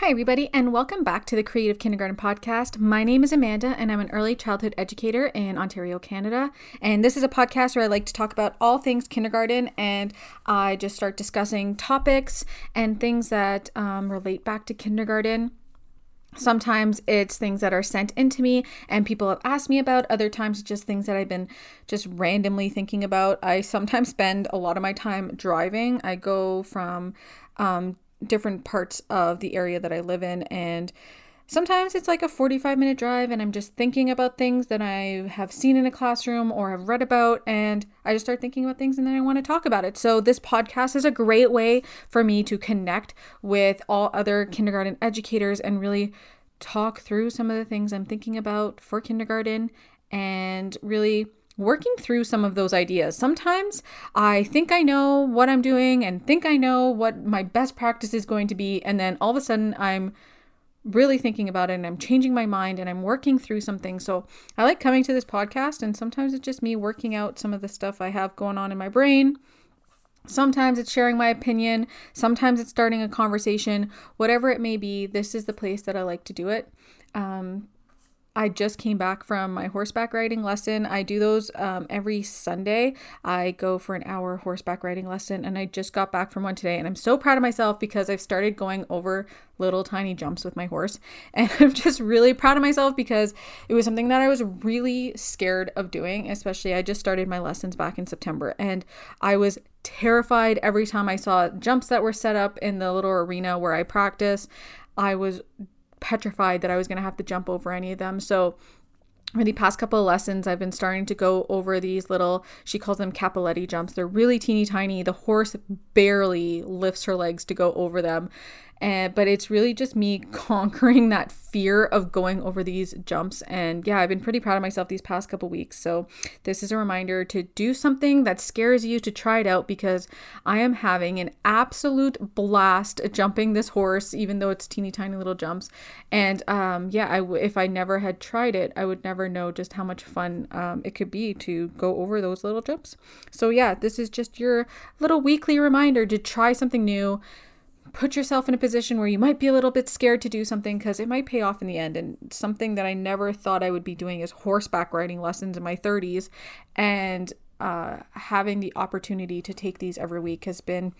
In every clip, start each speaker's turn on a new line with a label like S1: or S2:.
S1: Hi, everybody, and welcome back to the Creative Kindergarten Podcast. My name is Amanda, and I'm an early childhood educator in Ontario, Canada. And this is a podcast where I like to talk about all things kindergarten, and I just start discussing topics and things that um, relate back to kindergarten. Sometimes it's things that are sent into me and people have asked me about. Other times just things that I've been just randomly thinking about. I sometimes spend a lot of my time driving. I go from um, different parts of the area that I live in and sometimes it's like a 45 minute drive and I'm just thinking about things that I have seen in a classroom or have read about and I just start thinking about things and then I want to talk about it. So this podcast is a great way for me to connect with all other kindergarten educators and really talk through some of the things I'm thinking about for kindergarten and really working through some of those ideas. Sometimes I think I know what I'm doing and think I know what my best practice is going to be, and then all of a sudden I'm really thinking about it and I'm changing my mind and I'm working through something. So I like coming to this podcast, and sometimes it's just me working out some of the stuff I have going on in my brain. Sometimes it's sharing my opinion, sometimes it's starting a conversation, whatever it may be. This is the place that I like to do it. Um, I just came back from my horseback riding lesson. I do those um, every Sunday. I go for an hour horseback riding lesson, and I just got back from one today. And I'm so proud of myself because I've started going over little tiny jumps with my horse. And I'm just really proud of myself because it was something that I was really scared of doing, especially I just started my lessons back in September. And I was terrified every time I saw jumps that were set up in the little arena where I practice. I was petrified that I was going to have to jump over any of them. So for the past couple of lessons, I've been starting to go over these little, she calls them cavalletti jumps. They're really teeny tiny. The horse barely lifts her legs to go over them. And, but it's really just me conquering that fear of going over these jumps. And yeah, I've been pretty proud of myself these past couple weeks. So this is a reminder to do something that scares you to try it out because I am having an absolute blast jumping this horse, even though it's teeny tiny little jumps. And um, yeah, I w- if I never had tried it, I would never know just how much fun um, it could be to go over those little jumps. So yeah, this is just your little weekly reminder to try something new put yourself in a position where you might be a little bit scared to do something because it might pay off in the end. And something that I never thought I would be doing is horseback riding lessons in my 30s. And uh, having the opportunity to take these every week has been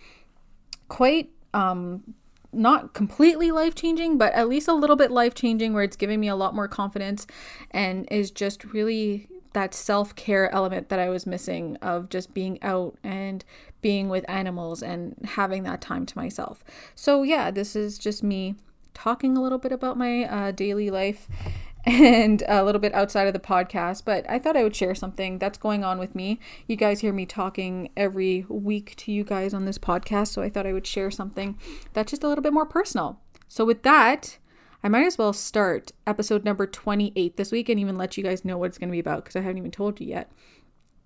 S1: quite um, not completely life changing, but at least a little bit life changing, where it's giving me a lot more confidence and is just really that self care element that I was missing of just being out and being with animals and having that time to myself. So, yeah, this is just me talking a little bit about my uh, daily life and a little bit outside of the podcast, but I thought I would share something that's going on with me. You guys hear me talking every week to you guys on this podcast, so I thought I would share something that's just a little bit more personal. So, with that, I might as well start episode number 28 this week and even let you guys know what it's going to be about because I haven't even told you yet.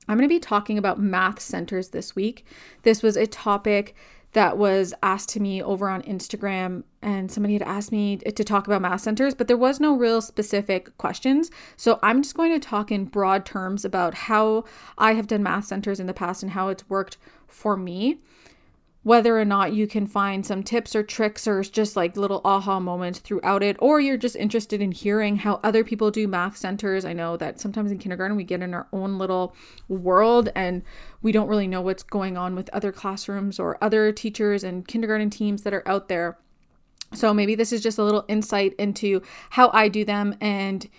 S1: I'm going to be talking about math centers this week. This was a topic that was asked to me over on Instagram, and somebody had asked me to talk about math centers, but there was no real specific questions. So I'm just going to talk in broad terms about how I have done math centers in the past and how it's worked for me whether or not you can find some tips or tricks or just like little aha moments throughout it, or you're just interested in hearing how other people do math centers. I know that sometimes in kindergarten we get in our own little world and we don't really know what's going on with other classrooms or other teachers and kindergarten teams that are out there. So maybe this is just a little insight into how I do them and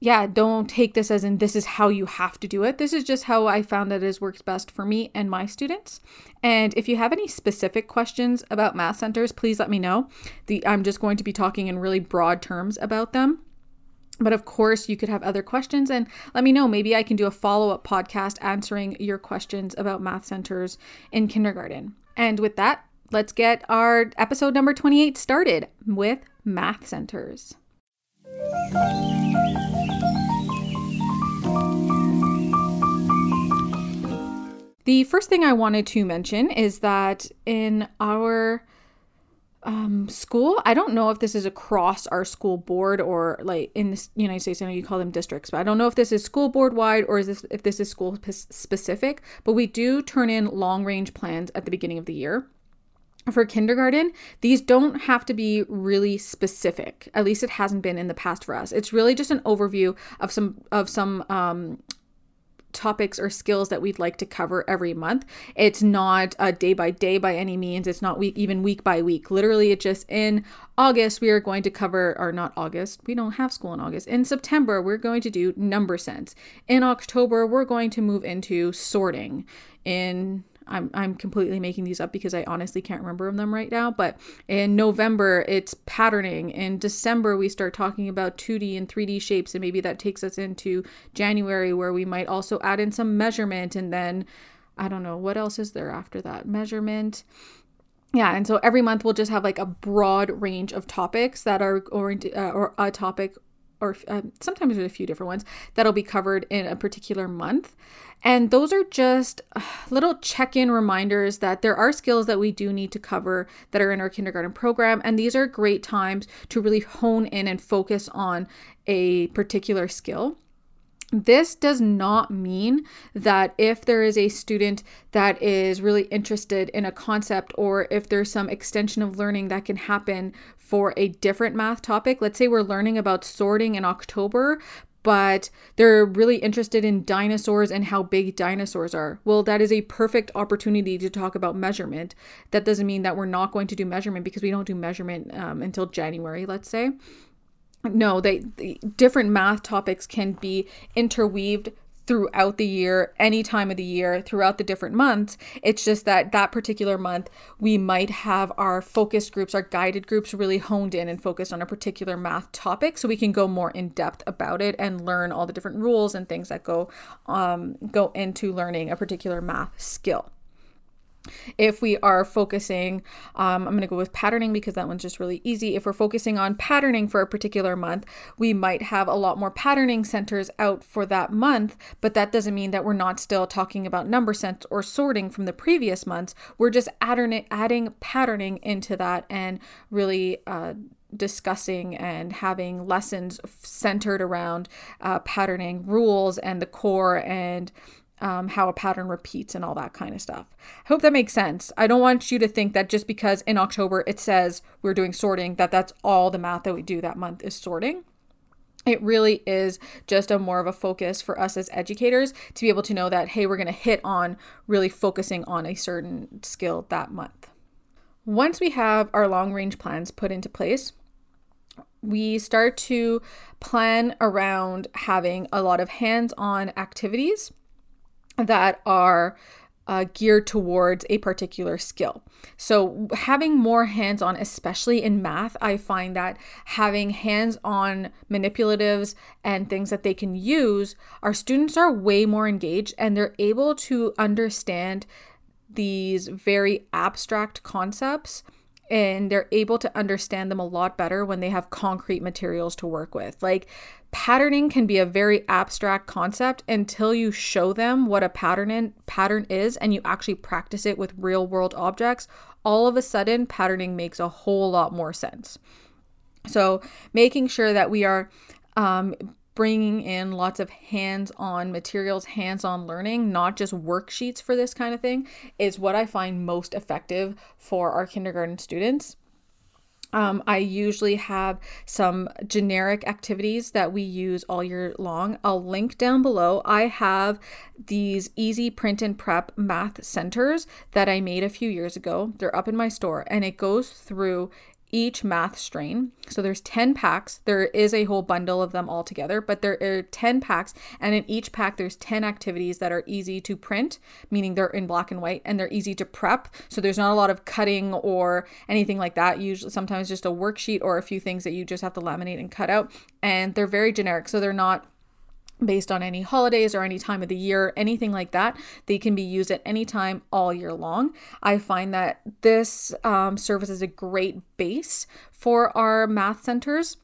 S1: yeah, don't take this as in this is how you have to do it. This is just how I found that it works best for me and my students. And if you have any specific questions about math centers, please let me know. The I'm just going to be talking in really broad terms about them. But of course, you could have other questions and let me know. Maybe I can do a follow up podcast answering your questions about math centers in kindergarten. And with that, let's get our episode number 28 started with math centers. The first thing I wanted to mention is that in our um, school, I don't know if this is across our school board or like in the United States, I know you call them districts, but I don't know if this is school board wide or is this if this is school specific. But we do turn in long range plans at the beginning of the year. for kindergarten, these don't have to be really specific. At least it hasn't been in the past for us. It's really just an overview of some of some um, topics or skills that we'd like to cover every month. It's not a day by day by any means. It's not week even week by week. Literally, it just in August we are going to cover or not August. We don't have school in August. In September we're going to do number sense. In October we're going to move into sorting. In I'm, I'm completely making these up because I honestly can't remember them right now. But in November, it's patterning. In December, we start talking about 2D and 3D shapes. And maybe that takes us into January, where we might also add in some measurement. And then I don't know, what else is there after that? Measurement yeah and so every month we'll just have like a broad range of topics that are oriented uh, or a topic or uh, sometimes there's a few different ones that'll be covered in a particular month. And those are just uh, little check in reminders that there are skills that we do need to cover that are in our kindergarten program. And these are great times to really hone in and focus on a particular skill. This does not mean that if there is a student that is really interested in a concept or if there's some extension of learning that can happen for a different math topic, let's say we're learning about sorting in October, but they're really interested in dinosaurs and how big dinosaurs are. Well, that is a perfect opportunity to talk about measurement. That doesn't mean that we're not going to do measurement because we don't do measurement um, until January, let's say no, they the different math topics can be interweaved throughout the year, any time of the year, throughout the different months. It's just that that particular month, we might have our focus groups, our guided groups really honed in and focused on a particular math topic so we can go more in depth about it and learn all the different rules and things that go um, go into learning a particular math skill. If we are focusing, um, I'm going to go with patterning because that one's just really easy. If we're focusing on patterning for a particular month, we might have a lot more patterning centers out for that month, but that doesn't mean that we're not still talking about number sense or sorting from the previous months. We're just adding, adding patterning into that and really uh, discussing and having lessons centered around uh, patterning rules and the core and um, how a pattern repeats and all that kind of stuff. I hope that makes sense. I don't want you to think that just because in October it says we're doing sorting, that that's all the math that we do that month is sorting. It really is just a more of a focus for us as educators to be able to know that, hey, we're going to hit on really focusing on a certain skill that month. Once we have our long range plans put into place, we start to plan around having a lot of hands on activities that are uh, geared towards a particular skill. So, having more hands on, especially in math, I find that having hands on manipulatives and things that they can use, our students are way more engaged and they're able to understand these very abstract concepts and they're able to understand them a lot better when they have concrete materials to work with. Like patterning can be a very abstract concept until you show them what a pattern in, pattern is and you actually practice it with real world objects. All of a sudden, patterning makes a whole lot more sense. So, making sure that we are um, bringing in lots of hands on materials, hands on learning, not just worksheets for this kind of thing, is what I find most effective for our kindergarten students. Um, I usually have some generic activities that we use all year long. I'll link down below. I have these easy print and prep math centers that I made a few years ago. They're up in my store and it goes through each math strand. So there's 10 packs. There is a whole bundle of them all together, but there are 10 packs and in each pack there's 10 activities that are easy to print, meaning they're in black and white and they're easy to prep. So there's not a lot of cutting or anything like that. Usually sometimes just a worksheet or a few things that you just have to laminate and cut out and they're very generic. So they're not based on any holidays or any time of the year, anything like that. They can be used at any time all year long. I find that this um, serves as a great base for our math centers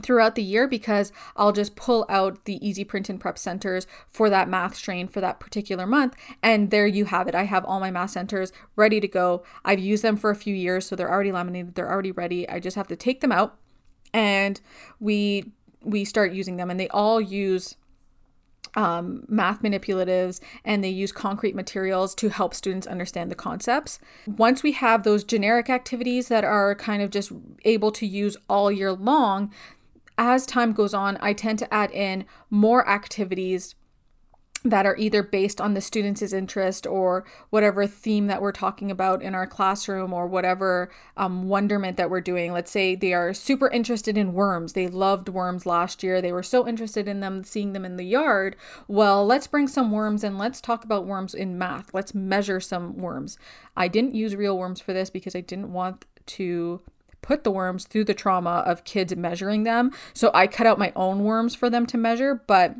S1: throughout the year because I'll just pull out the easy print and prep centers for that math strand for that particular month and there you have it. I have all my math centers ready to go. I've used them for a few years so they're already laminated, they're already ready. I just have to take them out and we we start using them and they all use um, math manipulatives and they use concrete materials to help students understand the concepts. Once we have those generic activities that are kind of just able to use all year long, as time goes on, I tend to add in more activities that are either based on the students' interest or whatever theme that we're talking about in our classroom or whatever um, wonderment that we're doing. Let's say they are super interested in worms. They loved worms last year. They were so interested in them, seeing them in the yard. Well, let's bring some worms and let's talk about worms in math. Let's measure some worms. I didn't use real worms for this because I didn't want to put the worms through the trauma of kids measuring them. So I cut out my own worms for them to measure, but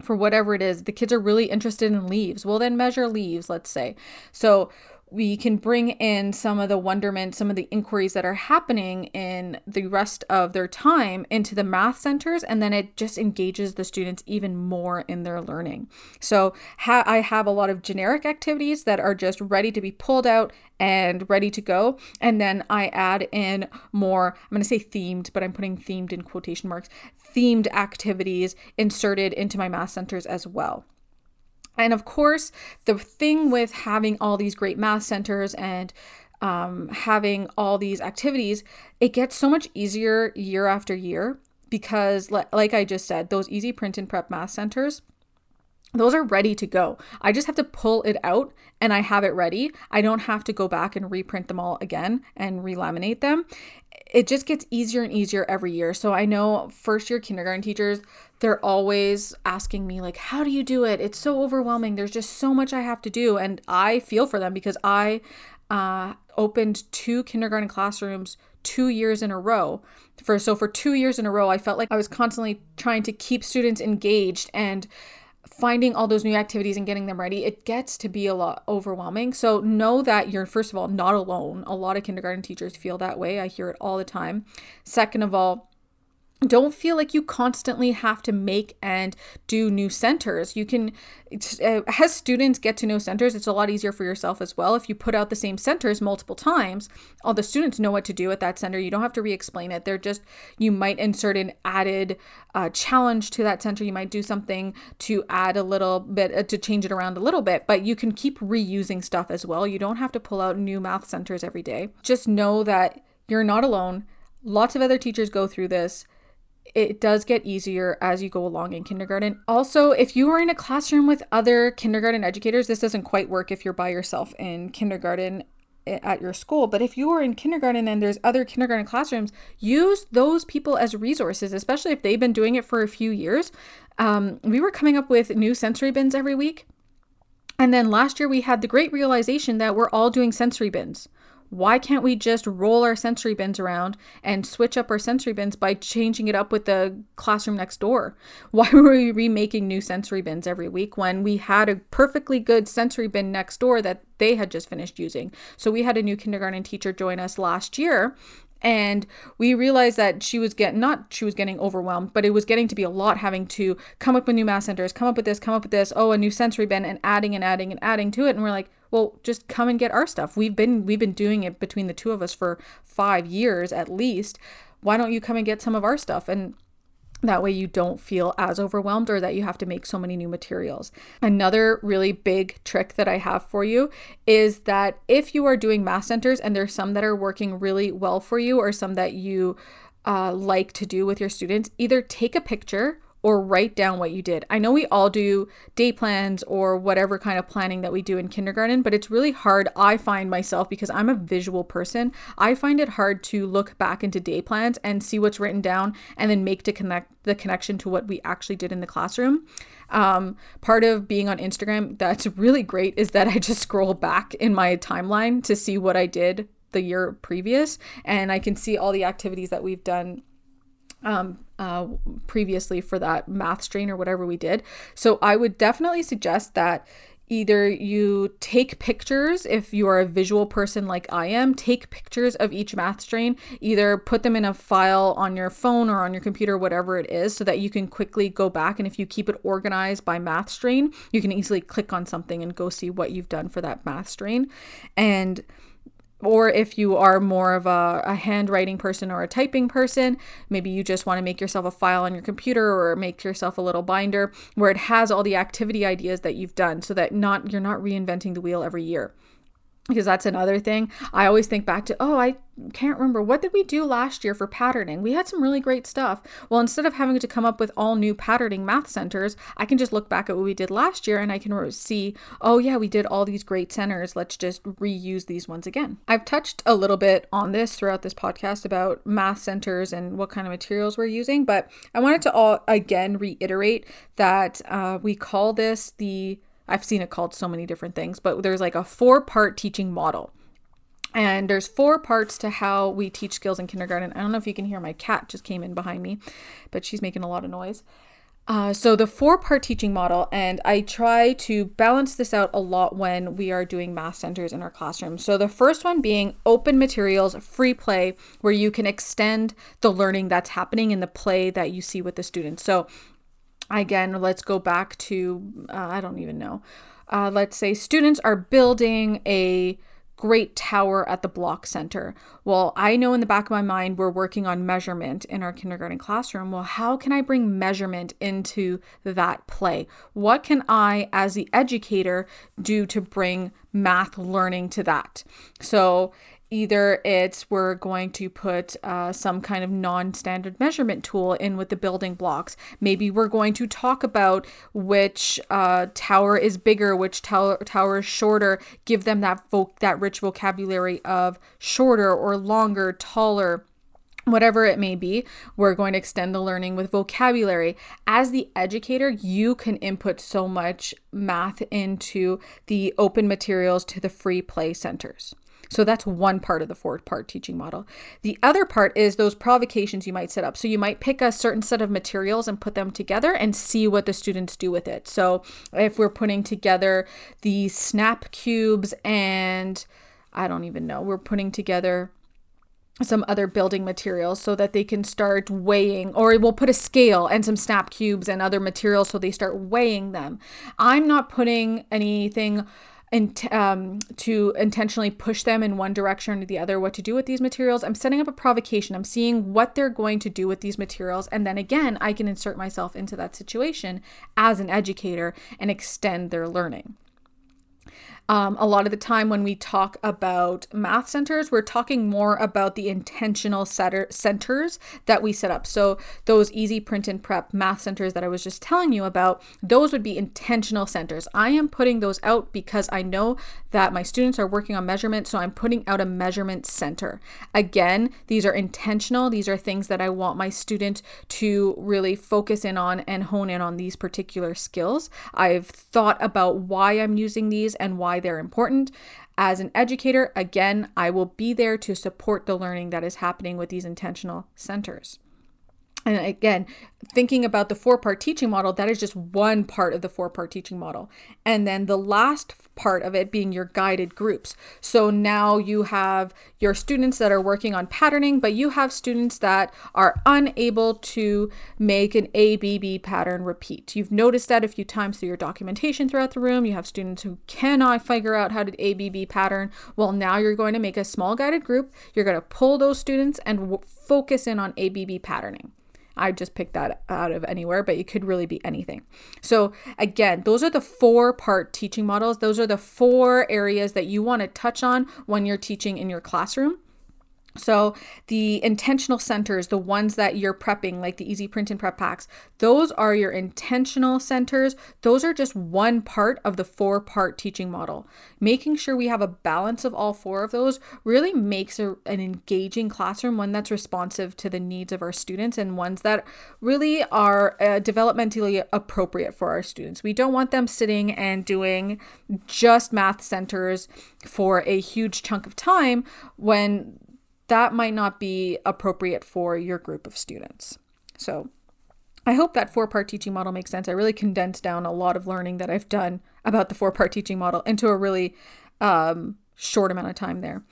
S1: for whatever it is. The kids are really interested in leaves. Well, then measure leaves, let's say. So we can bring in some of the wonderment, some of the inquiries that are happening in the rest of their time into the math centers, and then it just engages the students even more in their learning. So ha- I have a lot of generic activities that are just ready to be pulled out and ready to go, and then I add in more. I'm going to say themed, but I'm putting themed in quotation marks. Themed activities inserted into my math centers as well. And of course, the thing with having all these great math centers and um, having all these activities, it gets so much easier year after year because, like I just said, those easy print and prep math centers, those are ready to go. I just have to pull it out and I have it ready. I don't have to go back and reprint them all again and relaminate them. It just gets easier and easier every year. So I know first year kindergarten teachers, they're always asking me like how do you do it? It's so overwhelming. There's just so much I have to do and I feel for them because I uh, opened two kindergarten classrooms two years in a row for so for two years in a row i felt like i was constantly trying to keep students engaged and finding all those new activities and getting them ready, it gets to be a lot overwhelming. So know that you're, first of all, not alone. A lot of kindergarten teachers feel that way. I hear it all the time. Second of all, don't feel like you constantly have to make and do new centers. You can, uh, as students get to know centers, it's a lot easier for yourself as well. If you put out the same centers multiple times, all the students know what to do at that center. You don't have to re explain it. They're just, you might insert an added uh, challenge to that center. You might do something to add a little bit, uh, to change it around a little bit, but you can keep reusing stuff as well. You don't have to pull out new math centers every day. Just know that you're not alone. Lots of other teachers go through this it does get easier as you go along in kindergarten. Also, if you are in a classroom with other kindergarten educators, this doesn't quite work if you're by yourself in kindergarten at your school. But if you are in kindergarten and there's other kindergarten classrooms, use those people as resources, especially if they've been doing it for a few years. Um, we were coming up with new sensory bins every week. And then last year we had the great realization that we're all doing sensory bins. Why can't we just roll our sensory bins around and switch up our sensory bins by changing it up with the classroom next door? Why were we remaking new sensory bins every week when we had a perfectly good sensory bin next door that they had just finished using? So we had a new kindergarten teacher join us last year and we realized that she was getting not she was getting overwhelmed but it was getting to be a lot having to come up with new math centers come up with this come up with this oh a new sensory bin and adding and adding and adding to it. And we're like well just come and get our stuff. We've been we've been doing it between the two of us for five years at least. Why don't you come and get some of our stuff? And that way, you don't feel as overwhelmed or that you have to make so many new materials. Another really big trick that I have for you is that if you are doing math centers and there's some that are working really well for you or some that you uh, like to do with your students, either take a picture or write down what you did. I know we all do day plans or whatever kind of planning that we do in kindergarten, but it's really hard. I find myself because I'm a visual person, I find it hard to look back into day plans and see what's written down and then make to connect the connection to what we actually did in the classroom. Um, part of being on Instagram that's really great is that I just scroll back in my timeline to see what I did the year previous and I can see all the activities that we've done um, uh, previously for that math strand or whatever we did. So I would definitely suggest that either you take pictures if you are a visual person like I am, take pictures of each math strand, either put them in a file on your phone or on your computer, whatever it is, so that you can quickly go back. And if you keep it organized by math strand, you can easily click on something and go see what you've done for that math strain. And or if you are more of a, a, handwriting person or a typing person, maybe you just want to make yourself a file on your computer or make yourself a little binder where it has all the activity ideas that you've done so that not you're not reinventing the wheel every year because that's another thing. I always think back to, oh, I can't remember. What did we do last year for patterning? We had some really great stuff. Well, instead of having to come up with all new patterning math centers, I can just look back at what we did last year and I can see, oh, yeah, we did all these great centers. Let's just reuse these ones again. I've touched a little bit on this throughout this podcast about math centers and what kind of materials we're using, but I wanted to all again reiterate that uh, we call this the I've seen it called so many different things, but there's like a four part teaching model. And there's four parts to how we teach skills in kindergarten. I don't know if you can hear my cat just came in behind me, but she's making a lot of noise. Uh, so the four part teaching model, and I try to balance this out a lot when we are doing math centers in our classroom. So the first one being open materials, free play, where you can extend the learning that's happening in the play that you see with the students. So again, let's go back to, uh, I don't even know. Uh, let's say students are building a great tower at the block center. Well, I know in the back of my mind we're working on measurement in our kindergarten classroom. Well, how can I bring measurement into that play? What can I, as the educator, do to bring math learning to that? So, either it's we're going to put uh, some kind of non-standard measurement tool in with the building blocks maybe we're going to talk about which uh, tower is bigger which tower tower is shorter give them that that rich vocabulary of shorter or longer taller whatever it may be, we're going to extend the learning with vocabulary. As the educator, you can input so much math into the open materials to the free play centers. So that's one part of the four part teaching model. The other part is those provocations you might set up. So you might pick a certain set of materials and put them together and see what the students do with it. So if we're putting together the snap cubes and I don't even know, we're putting together some other building materials so that they can start weighing or we'll put a scale and some snap cubes and other materials so they start weighing them i'm not putting anything and um, to intentionally push them in one direction or the other what to do with these materials. I'm setting up a provocation. I'm seeing what they're going to do with these materials. And then again i can insert myself into that situation as an educator and extend their learning um, a lot of the time when we talk about math centers, we're talking more about the intentional setter, centers that we set up. So those easy print and prep math centers that I was just telling you about, those would be intentional centers. I am putting those out because I know that my students are working on measurement, so I'm putting out a measurement center. Again, these are intentional. These are things that I want my student to really focus in on and hone in on these particular skills. I've thought about why I'm using these and why they're important. As an educator, again, I will be there to support the learning that is happening with these intentional centers. And again, thinking about the four part teaching model, that is just one part of the four part teaching model. And then the last part of it being your guided groups. So now you have your students that are working on patterning, but you have students that are unable to make an ABB pattern repeat. You've noticed that a few times through your documentation throughout the room. You have students who cannot figure out how to ABB pattern. Well, now you're going to make a small guided group. You're going to pull those students and focus in on ABB patterning. I just picked that out of anywhere, but it could really be anything. So, again, those are the four part teaching models. Those are the four areas that you want to touch on when you're teaching in your classroom. So the intentional centers, the ones that you're prepping, like the Easy Print and Prep packs, those are your intentional centers. Those are just one part of the four part teaching model. Making sure we have a balance of all four of those really makes a, an engaging classroom, one that's responsive to the needs of our students and ones that really are uh, developmentally appropriate for our students. We don't want them sitting and doing just math centers for a huge chunk of time when that might not be appropriate for your group of students. So, I hope that four part teaching model makes sense. I really condensed down a lot of learning that I've done about the four part teaching model into a really um, short amount of time there.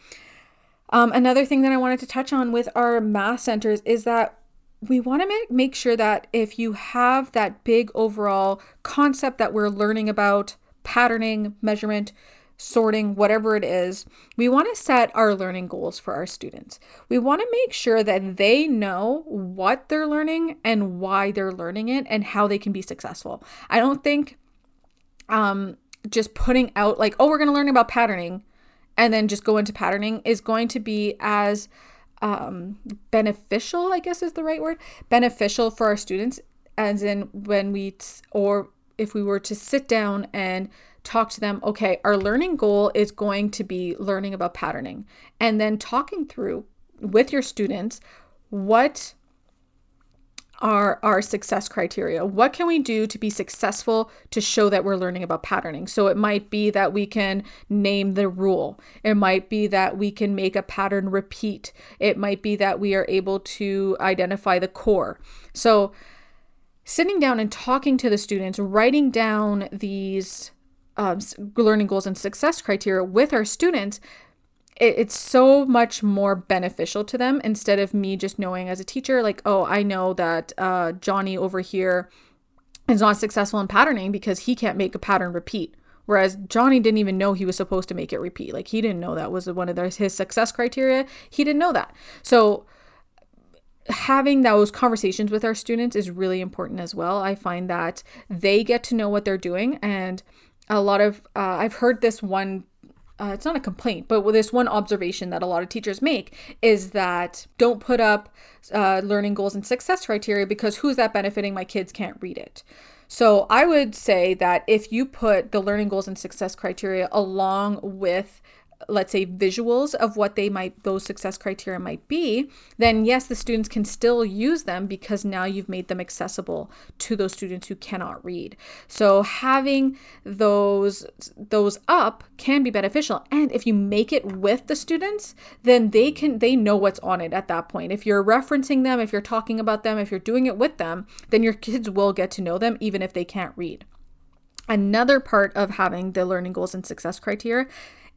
S1: Um, another thing that I wanted to touch on with our math centers is that we want to make, make sure that if you have that big overall concept that we're learning about patterning, measurement, sorting, whatever it is, we want to set our learning goals for our students. We want to make sure that they know what they're learning and why they're learning it and how they can be successful. I don't think um, just putting out, like, oh, we're going to learn about patterning and then just go into patterning is going to be as um, beneficial, I guess is the right word, beneficial for our students, as in when we, t- or if we were to sit down and talk to them, okay, our learning goal is going to be learning about patterning, and then talking through with your students what are our success criteria. What can we do to be successful to show that we're learning about patterning? So it might be that we can name the rule. It might be that we can make a pattern repeat. It might be that we are able to identify the core. So sitting down and talking to the students, writing down these um, learning goals and success criteria with our students it, it's so much more beneficial to them instead of me just knowing as a teacher, like, oh, I know that uh, Johnny over here is not successful in patterning because he can't make a pattern repeat. Whereas Johnny didn't even know he was supposed to make it repeat. Like he didn't know that was one of his success criteria. He didn't know that. So having those conversations with our students is really important as well. I find that they get to know what they're doing and a lot of uh, I've heard this one uh, it's not a complaint, but this one observation that a lot of teachers make is that don't put up uh, learning goals and success criteria because who's that benefiting? My kids can't read it. So I would say that if you put the learning goals and success criteria along with let's say visuals of what they might those success criteria might be then yes the students can still use them because now you've made them accessible to those students who cannot read. So having those those up can be beneficial. And if you make it with the students then they can they know what's on it at that point. If you're referencing them if you're talking about them if you're doing it with them then your kids will get to know them even if they can't read. Another part of having the learning goals and success criteria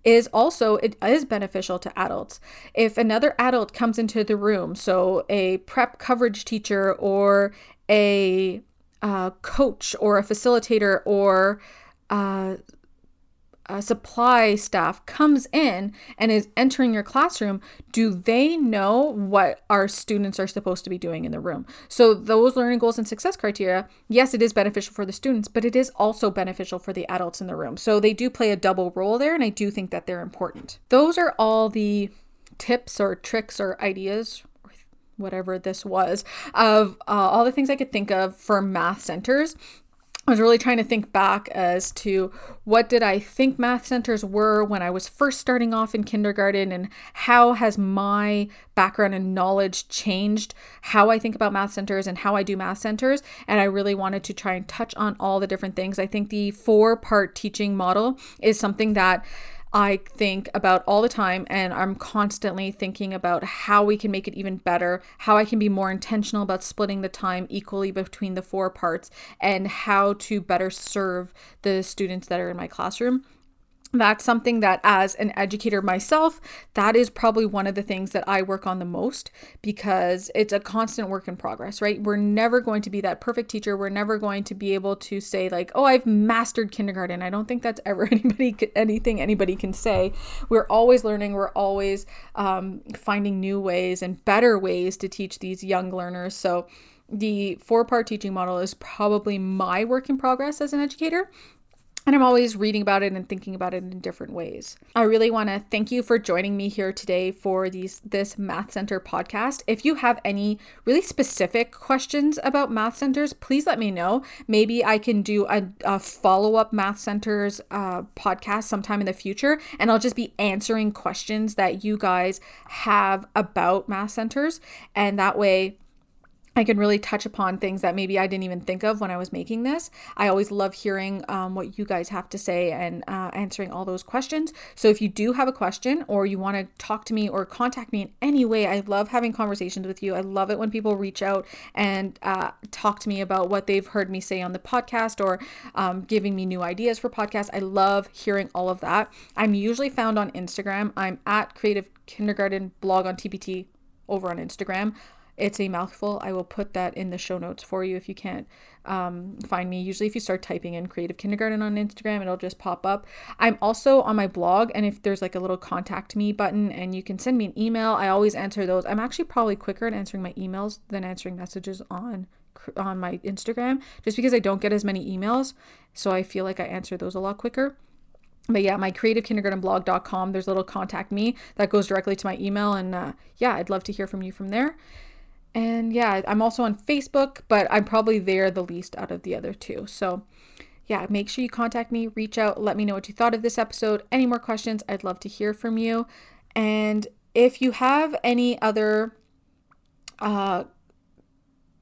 S1: is also it is beneficial to adults. If another adult comes into the room, so a prep coverage teacher or a uh, coach or a facilitator or uh, uh, supply staff comes in and is entering your classroom, do they know what our students are supposed to be doing in the room? So, those learning goals and success criteria, yes, it is beneficial for the students, but it is also beneficial for the adults in the room. So, they do play a double role there, and I do think that they're important. Those are all the tips or tricks or ideas whatever this was of uh, all the things I could think of for math centers I was really trying to think back as to what did I think math centers were when I was first starting off in kindergarten and how has my background and knowledge changed how I think about math centers and how I do math centers and I really wanted to try and touch on all the different things. I think the four part teaching model is something that I think about all the time, and I'm constantly thinking about how we can make it even better, how I can be more intentional about splitting the time equally between the four parts, and how to better serve the students that are in my classroom that's something that as an educator myself that is probably one of the things that i work on the most because it's a constant work in progress right? We're never going to be that perfect teacher. We're never going to be able to say like oh i've mastered kindergarten. I don't think that's ever anybody anything anybody can say. We're always learning. We're always um, finding new ways and better ways to teach these young learners. So the four part teaching model is probably my work in progress as an educator and I'm always reading about it and thinking about it in different ways. I really want to thank you for joining me here today for these this Math Center podcast. If you have any really specific questions about Math Centers, please let me know. Maybe I can do a, a follow up Math Centers uh, podcast sometime in the future, and I'll just be answering questions that you guys have about Math Centers, and that way I can really touch upon things that maybe I didn't even think of when I was making this. I always love hearing um, what you guys have to say and uh, answering all those questions. So if you do have a question or you want to talk to me or contact me in any way, I love having conversations with you. I love it when people reach out and uh, talk to me about what they've heard me say on the podcast or um, giving me new ideas for podcasts. I love hearing all of that. I'm usually found on Instagram. I'm at Creative Kindergarten blog on TPT over on Instagram. It's a mouthful. I will put that in the show notes for you if you can't um, find me. Usually, if you start typing in Creative Kindergarten on Instagram, it'll just pop up. I'm also on my blog, and if there's like a little contact me button and you can send me an email, I always answer those. I'm actually probably quicker at answering my emails than answering messages on on my Instagram just because I don't get as many emails. So I feel like I answer those a lot quicker. But yeah, my creativekindergartenblog.com, there's a little contact me that goes directly to my email. And uh, yeah, I'd love to hear from you from there. And yeah, I'm also on Facebook, but I'm probably there the least out of the other two. So yeah, make sure you contact me, reach out, let me know what you thought of this episode. Any more questions, I'd love to hear from you. And if you have any other uh,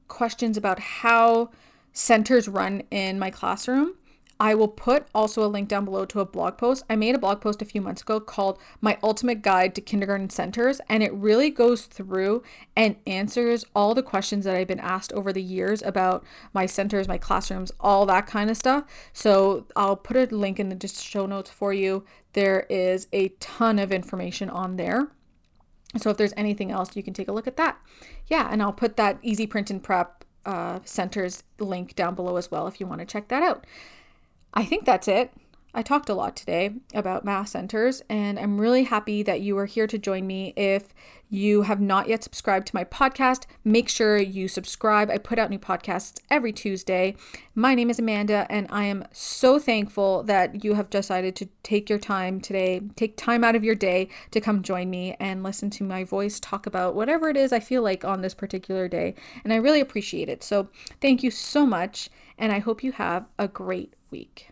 S1: questions about how centers run in my classroom, I will put also a link down below to a blog post. I made a blog post a few months ago called My Ultimate Guide to Kindergarten Centers, and it really goes through and answers all the questions that I've been asked over the years about my centers, my classrooms, all that kind of stuff. So I'll put a link in the show notes for you. There is a ton of information on there. So if there's anything else, you can take a look at that. Yeah, and I'll put that Easy Print and Prep uh, centers link down below as well if you want to check that out. I think that's it. I talked a lot today about math centers, and I'm really happy that you are here to join me. If you have not yet subscribed to my podcast, make sure you subscribe. I put out new podcasts every Tuesday. My name is Amanda, and I am so thankful that you have decided to take your time today, take time out of your day to come join me and listen to my voice talk about whatever it is I feel like on this particular day. And I really appreciate it. So, thank you so much, and I hope you have a great week.